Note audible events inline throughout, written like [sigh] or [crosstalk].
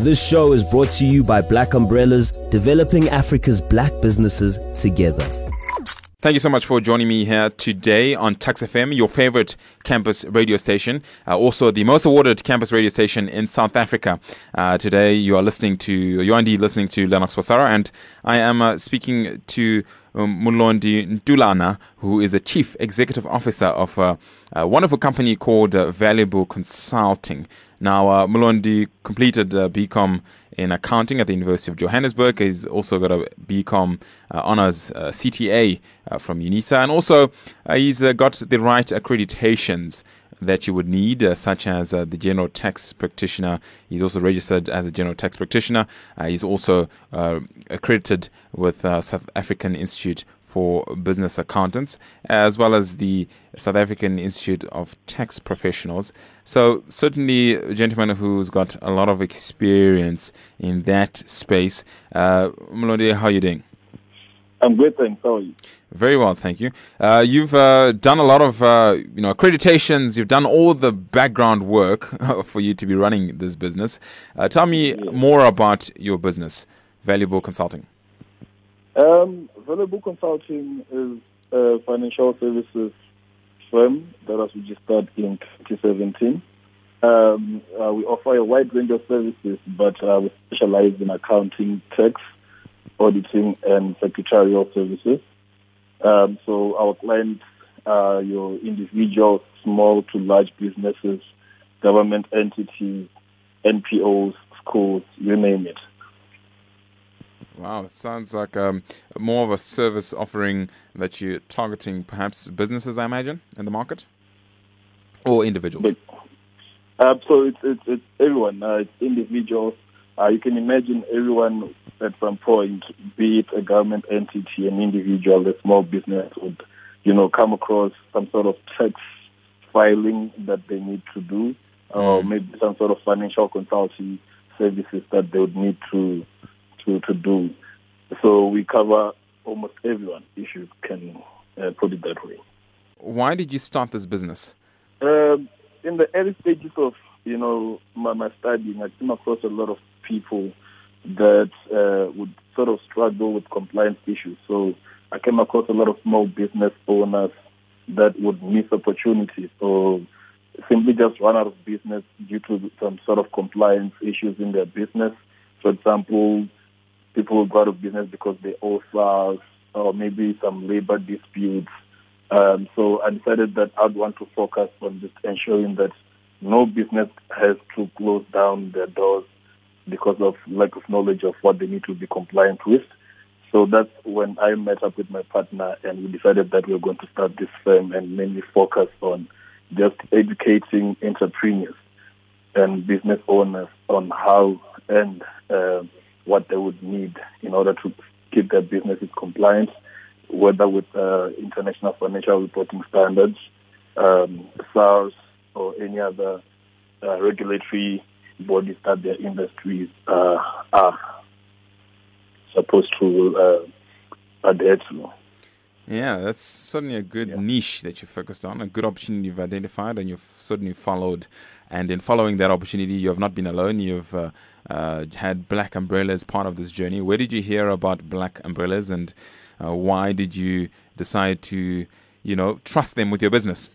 This show is brought to you by Black Umbrellas, developing Africa's black businesses together. Thank you so much for joining me here today on Tuks FM, your favorite campus radio station, uh, also the most awarded campus radio station in South Africa. Uh, today, you are listening to, you are indeed listening to Lennox Wasara, and I am uh, speaking to um, Mulondi who is a chief executive officer of a, a wonderful company called uh, Valuable Consulting. Now, uh, Mulondi completed uh, BCom in accounting at the University of Johannesburg. He's also got a BCom uh, honors uh, CTA uh, from UNISA, and also uh, he's uh, got the right accreditations that you would need, uh, such as uh, the general tax practitioner. He's also registered as a general tax practitioner. Uh, he's also uh, accredited with uh, South African Institute for Business Accountants, as well as the South African Institute of Tax Professionals. So, certainly, a gentleman who's got a lot of experience in that space. Uh, how are you doing? I'm good, thanks. How are you? Very well, thank you. Uh, you've uh, done a lot of uh, you know accreditations. You've done all the background work [laughs] for you to be running this business. Uh, tell me more about your business, Valuable Consulting. Um, Valuable Consulting is a financial services firm that was registered in 2017. Um, uh, we offer a wide range of services, but uh, we specialize in accounting, tax, auditing, and secretarial services. Um, so our clients are your individuals, small to large businesses, government entities, NPOs, schools, you name it. Wow, it sounds like um, more of a service offering that you're targeting perhaps businesses, I imagine, in the market? Or individuals? But, uh, so it's, it's, it's everyone, uh, it's individuals. Uh, you can imagine everyone at some point, be it a government entity, an individual, a small business would, you know, come across some sort of tax filing that they need to do, or maybe some sort of financial consulting services that they would need to to, to do. So we cover almost everyone, if you can uh, put it that way. Why did you start this business? Um, in the early stages of, you know, my, my studying, I came across a lot of people that uh, would sort of struggle with compliance issues. So I came across a lot of small business owners that would miss opportunities or simply just run out of business due to some sort of compliance issues in their business. For example, people will go out of business because they owe SARS or maybe some labor disputes. Um, so I decided that I'd want to focus on just ensuring that no business has to close down their doors because of lack of knowledge of what they need to be compliant with. So that's when I met up with my partner and we decided that we were going to start this firm and mainly focus on just educating entrepreneurs and business owners on how and uh, what they would need in order to keep their businesses compliant, whether with uh, international financial reporting standards, um, SARS, or any other uh, regulatory bodies that their industries uh, are supposed to uh, adhere to. Yeah, that's certainly a good Yeah. niche that you focused on, a good opportunity you've identified and you've certainly followed. And in following that opportunity, you have not been alone. You've uh, uh, had Black Umbrellas part of this journey. Where did you hear about Black Umbrellas and uh, why did you decide to, you know, trust them with your business?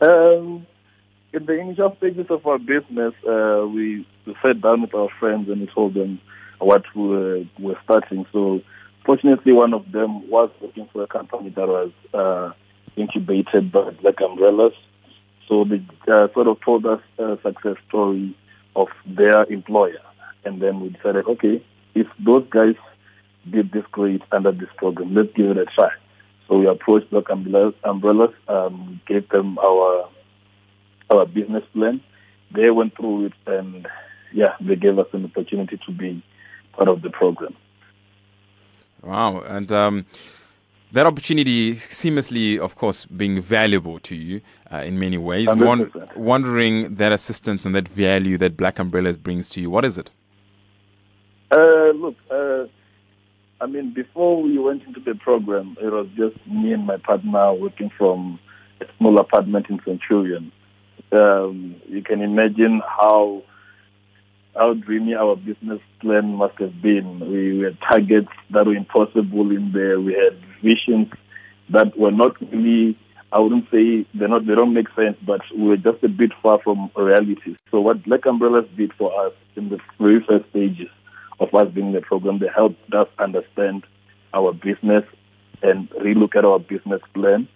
Um, in the initial stages of our business, uh, we, we sat down with our friends and we told them what we were, were starting. So, fortunately, one of them was working for a company that was uh, incubated by Black Umbrellas. So they uh, sort of told us a success story of their employer, and then we decided, okay, if those guys did this great under this program, let's give it a try. So we approached Black Umbrellas, umbrellas um, gave them our our business plan. They went through it, and yeah, they gave us an opportunity to be part of the program. Wow. And um, that opportunity seamlessly, of course, being valuable to you uh, in many ways. Won- 100%. wondering that assistance and that value that Black Umbrellas brings to you. What is it? Uh, look, uh, I mean, before we went into the program, it was just me and my partner working from a small apartment in Centurion. Um, you can imagine how how dreamy our business plan must have been. We, we had targets that were impossible in there. We had visions that were not really, I wouldn't say they're not, they don't make sense, but we were just a bit far from reality. So what Black Umbrellas did for us in the very first stages of us being in the program, they helped us understand our business and relook at our business plan.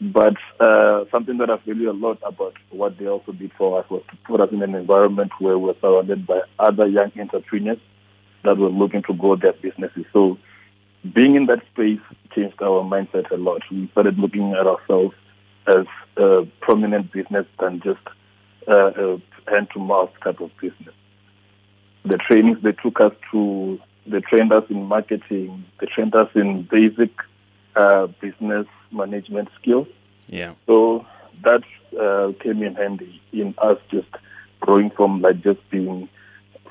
But uh, something that I value a lot about what they also did for us was to put us in an environment where we're surrounded by other young entrepreneurs that were looking to grow their businesses. So being in that space changed our mindset a lot. We started looking at ourselves as a prominent business than just a hand-to-mouth type of business. The trainings they took us to, they trained us in marketing, they trained us in basic uh, business management skills. Yeah. So that uh, came in handy in us just growing from like just being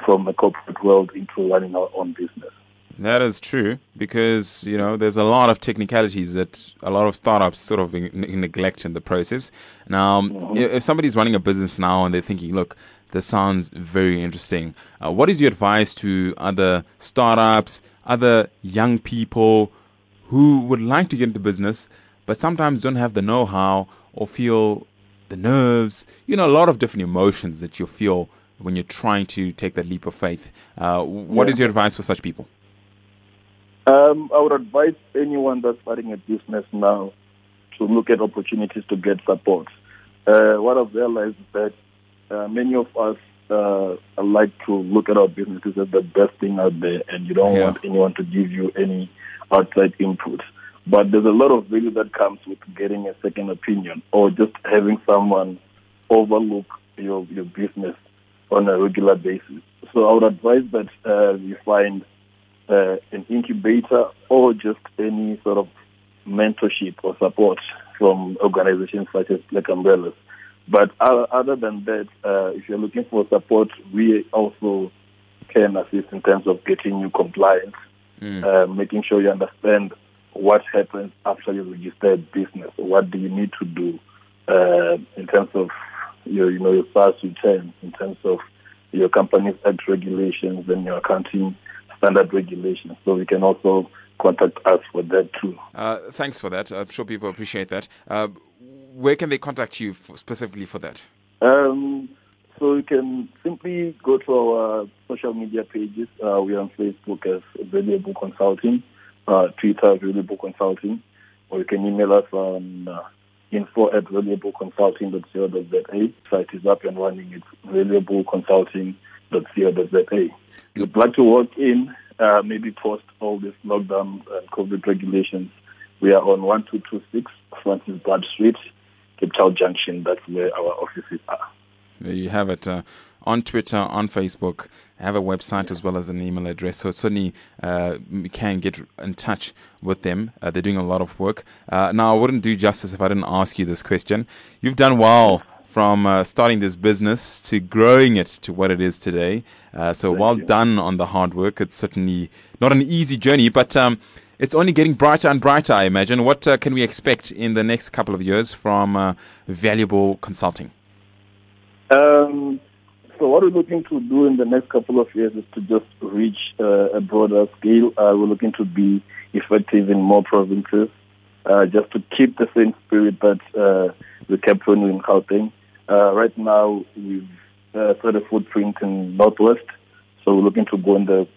from a corporate world into running our own business. That is true because you know there's a lot of technicalities that a lot of startups sort of neglect in the process. Now, mm-hmm. if somebody's running a business now and they're thinking, "Look, this sounds very interesting," uh, what is your advice to other startups, other young people who would like to get into business but sometimes don't have the know-how or feel the nerves? You know, a lot of different emotions that you feel when you're trying to take that leap of faith. Uh, what yeah. is your advice for such people? Um, I would advise anyone that's starting a business now to look at opportunities to get support. Uh, what I've realized is that uh, many of us uh, I like to look at our businesses as the best thing out there, and you don't yeah. want anyone to give you any outside input. But there's a lot of value that comes with getting a second opinion or just having someone overlook your your business on a regular basis. So I would advise that uh, you find uh, an incubator or just any sort of mentorship or support from organizations such as Black Umbrellas. But other than that, uh, if you're looking for support, we also can assist in terms of getting you compliant, mm. uh, making sure you understand what happens after you register business. What do you need to do uh, in terms of your, you know, your SARS return, in terms of your company's act regulations and your accounting standard regulations. So we can also contact us for that too. Uh, thanks for that. I'm sure people appreciate that. Where can they contact you for, specifically for that? Um, so you can simply go to our social media pages. Uh, we're on Facebook as Valuable Consulting, uh, Twitter Valuable Consulting, or you can email us on uh, info at valuableconsulting.co.za. Site is up and running. It's valuableconsulting.co.za You'd like to work in, uh, maybe post all these lockdown and COVID regulations. We are on 1226 Francis Baard Street, Cape Town Junction. That's where our offices are. There you have it. Uh, on Twitter, on Facebook, I have a website as well as an email address. So certainly uh, we can get in touch with them. Uh, they're doing a lot of work. Uh, now, I wouldn't do justice if I didn't ask you this question. You've done well from uh, starting this business to growing it to what it is today. Uh, so Thank well you. done on the hard work. It's certainly not an easy journey, but um, it's only getting brighter and brighter, I imagine. What uh, can we expect in the next couple of years from uh, Valuable Consulting? Um, so what we're looking to do in the next couple of years is to just reach uh, a broader scale. Uh, we're looking to be effective in more provinces, just to keep the same spirit that we kept on in Gauteng. Uh, right now, we've uh, set a footprint in Northwest, so we're looking to go in the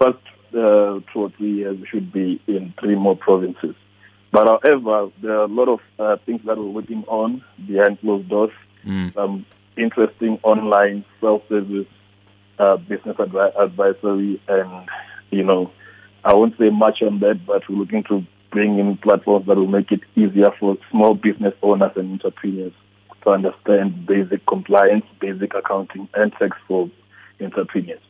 first uh, two or three years. We should be in three more provinces. But however, there are a lot of uh, things that we're working on behind closed doors. Mm. Some interesting online self-service uh, business advi- advisory, and you know, I won't say much on that, but we're looking to bring in platforms that will make it easier for small business owners and entrepreneurs to understand basic compliance, basic accounting, and tax for entrepreneurs.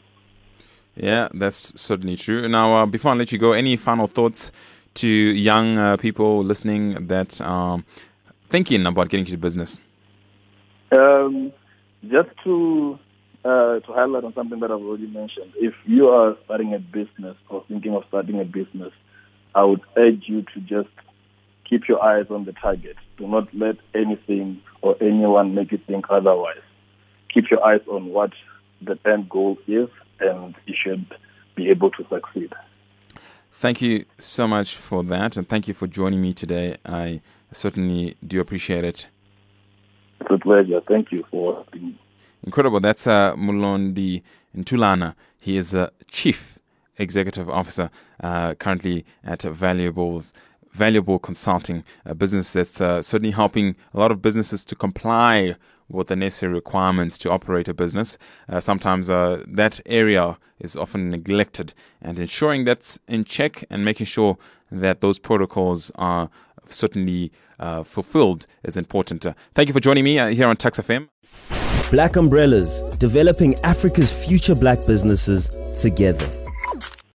Yeah, that's certainly true. Now, uh, before I let you go, any final thoughts to young uh, people listening that are thinking about getting into business? Um, just to uh, to highlight on something that I've already mentioned, if you are starting a business or thinking of starting a business, I would urge you to just keep your eyes on the target. Do not let anything or anyone make you think otherwise. Keep your eyes on what the end goal is, and you should be able to succeed. Thank you so much for that, and thank you for joining me today. I certainly do appreciate it. It's a pleasure. Thank you for being Incredible. That's uh, Mulondi Nthulana. He is a chief executive officer uh, currently at Valuables. Valuable Consulting, a business that's uh, certainly helping a lot of businesses to comply with the necessary requirements to operate a business. Uh, sometimes uh, that area is often neglected, and ensuring that's in check and making sure that those protocols are certainly uh, fulfilled is important. Uh, thank you for joining me uh, here on Tuks FM. Black Umbrellas, developing Africa's future black businesses together.